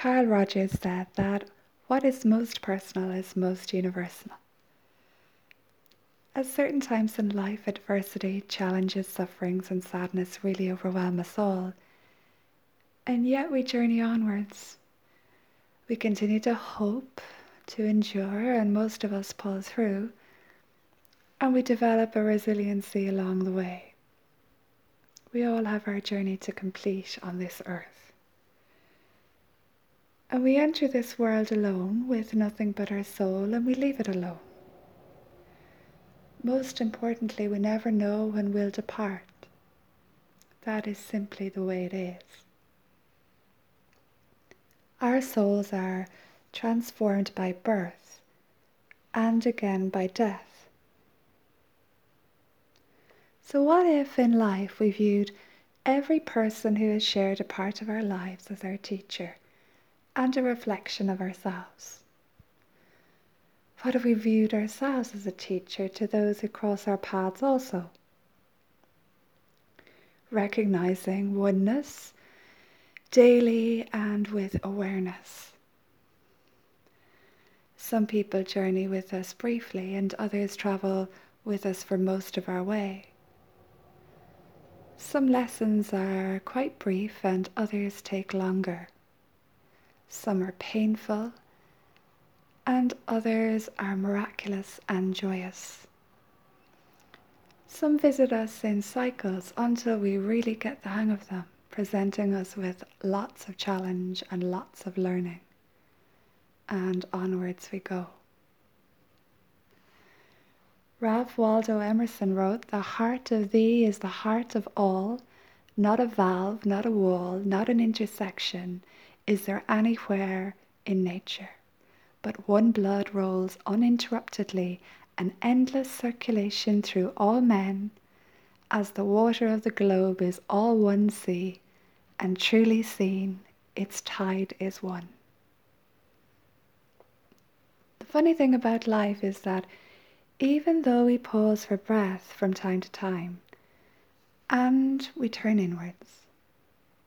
Carl Rogers said that what is most personal is most universal. At certain times in life, adversity, challenges, sufferings, and sadness really overwhelm us all. And yet we journey onwards. We continue to hope, to endure, and most of us pull through. And we develop a resiliency along the way. We all have our journey to complete on this earth. And we enter this world alone with nothing but our soul, and we leave it alone. Most importantly, we never know when we'll depart. That is simply the way it is. Our souls are transformed by birth and again by death. So, what if in life we viewed every person who has shared a part of our lives as our teacher and a reflection of ourselves? What if we viewed ourselves as a teacher to those who cross our paths also? Recognizing oneness daily and with awareness. Some people journey with us briefly, and others travel with us for most of our way. Some lessons are quite brief, and others take longer. Some are painful and others are miraculous and joyous. Some visit us in cycles until we really get the hang of them, presenting us with lots of challenge and lots of learning. And onwards we go. Ralph Waldo Emerson wrote, The heart of thee is the heart of all, not a valve, not a wall, not an intersection, is there anywhere in nature but one blood rolls uninterruptedly, an endless circulation through all men, as the water of the globe is all one sea, and truly seen, its tide is one. The funny thing about life is that even though we pause for breath from time to time, and we turn inwards,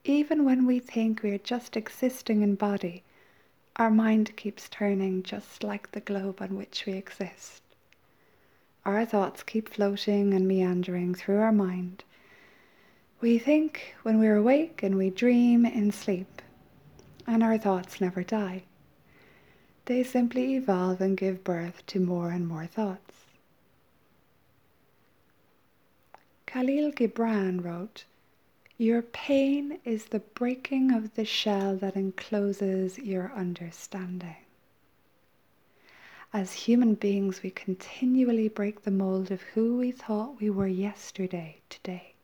even when we think we are just existing in body, our mind keeps turning just like the globe on which we exist. Our thoughts keep floating and meandering through our mind. We think when we're awake and we dream in sleep, and our thoughts never die. They simply evolve and give birth to more and more thoughts. Kahlil Gibran wrote, your pain is the breaking of the shell that encloses your understanding. As human beings, we continually break the mold of who we thought we were yesterday, today.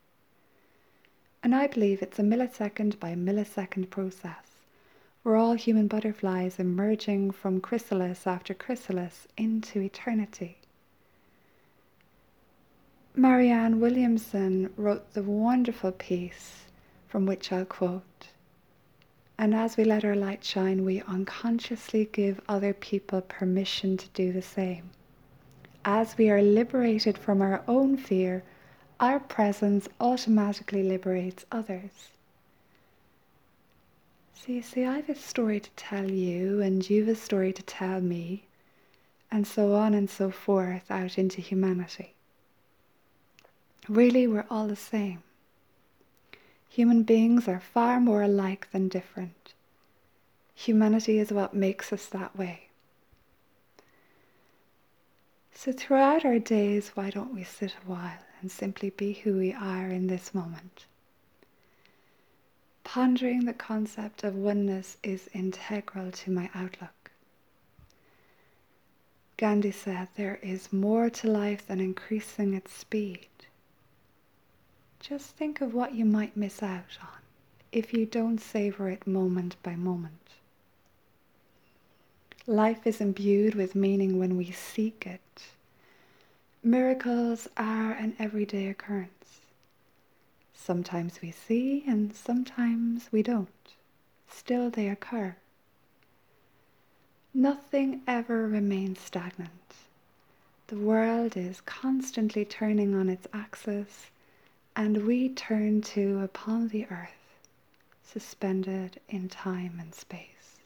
And I believe it's a millisecond by millisecond process. We're all human butterflies emerging from chrysalis after chrysalis into eternity. Marianne Williamson wrote the wonderful piece from which I'll quote. And as we let our light shine, we unconsciously give other people permission to do the same. As we are liberated from our own fear, our presence automatically liberates others. So you see, I have a story to tell you, and you've a story to tell me, and so on and so forth out into humanity. Really, we're all the same. Human beings are far more alike than different. Humanity is what makes us that way. So, throughout our days, why don't we sit a while and simply be who we are in this moment? Pondering the concept of oneness is integral to my outlook. Gandhi said, There is more to life than increasing its speed. Just think of what you might miss out on if you don't savor it moment by moment. Life is imbued with meaning when we seek it. Miracles are an everyday occurrence. Sometimes we see and sometimes we don't. Still they occur. Nothing ever remains stagnant. The world is constantly turning on its axis and we turn to upon the earth, suspended in time and space.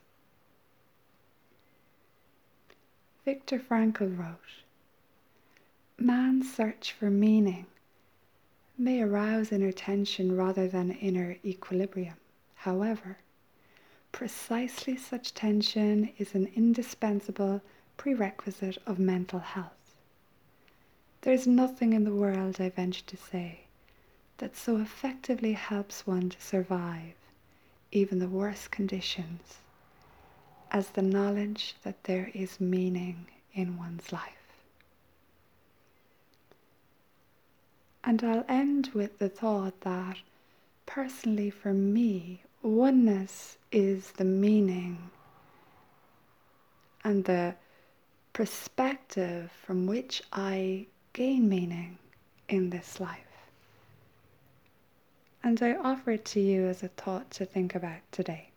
Viktor Frankl wrote Man's search for meaning may arouse inner tension rather than inner equilibrium. However, precisely such tension is an indispensable prerequisite of mental health. There is nothing in the world, I venture to say, that so effectively helps one to survive even the worst conditions as the knowledge that there is meaning in one's life. And I'll end with the thought that personally for me, oneness is the meaning and the perspective from which I gain meaning in this life. And I offer it to you as a thought to think about today.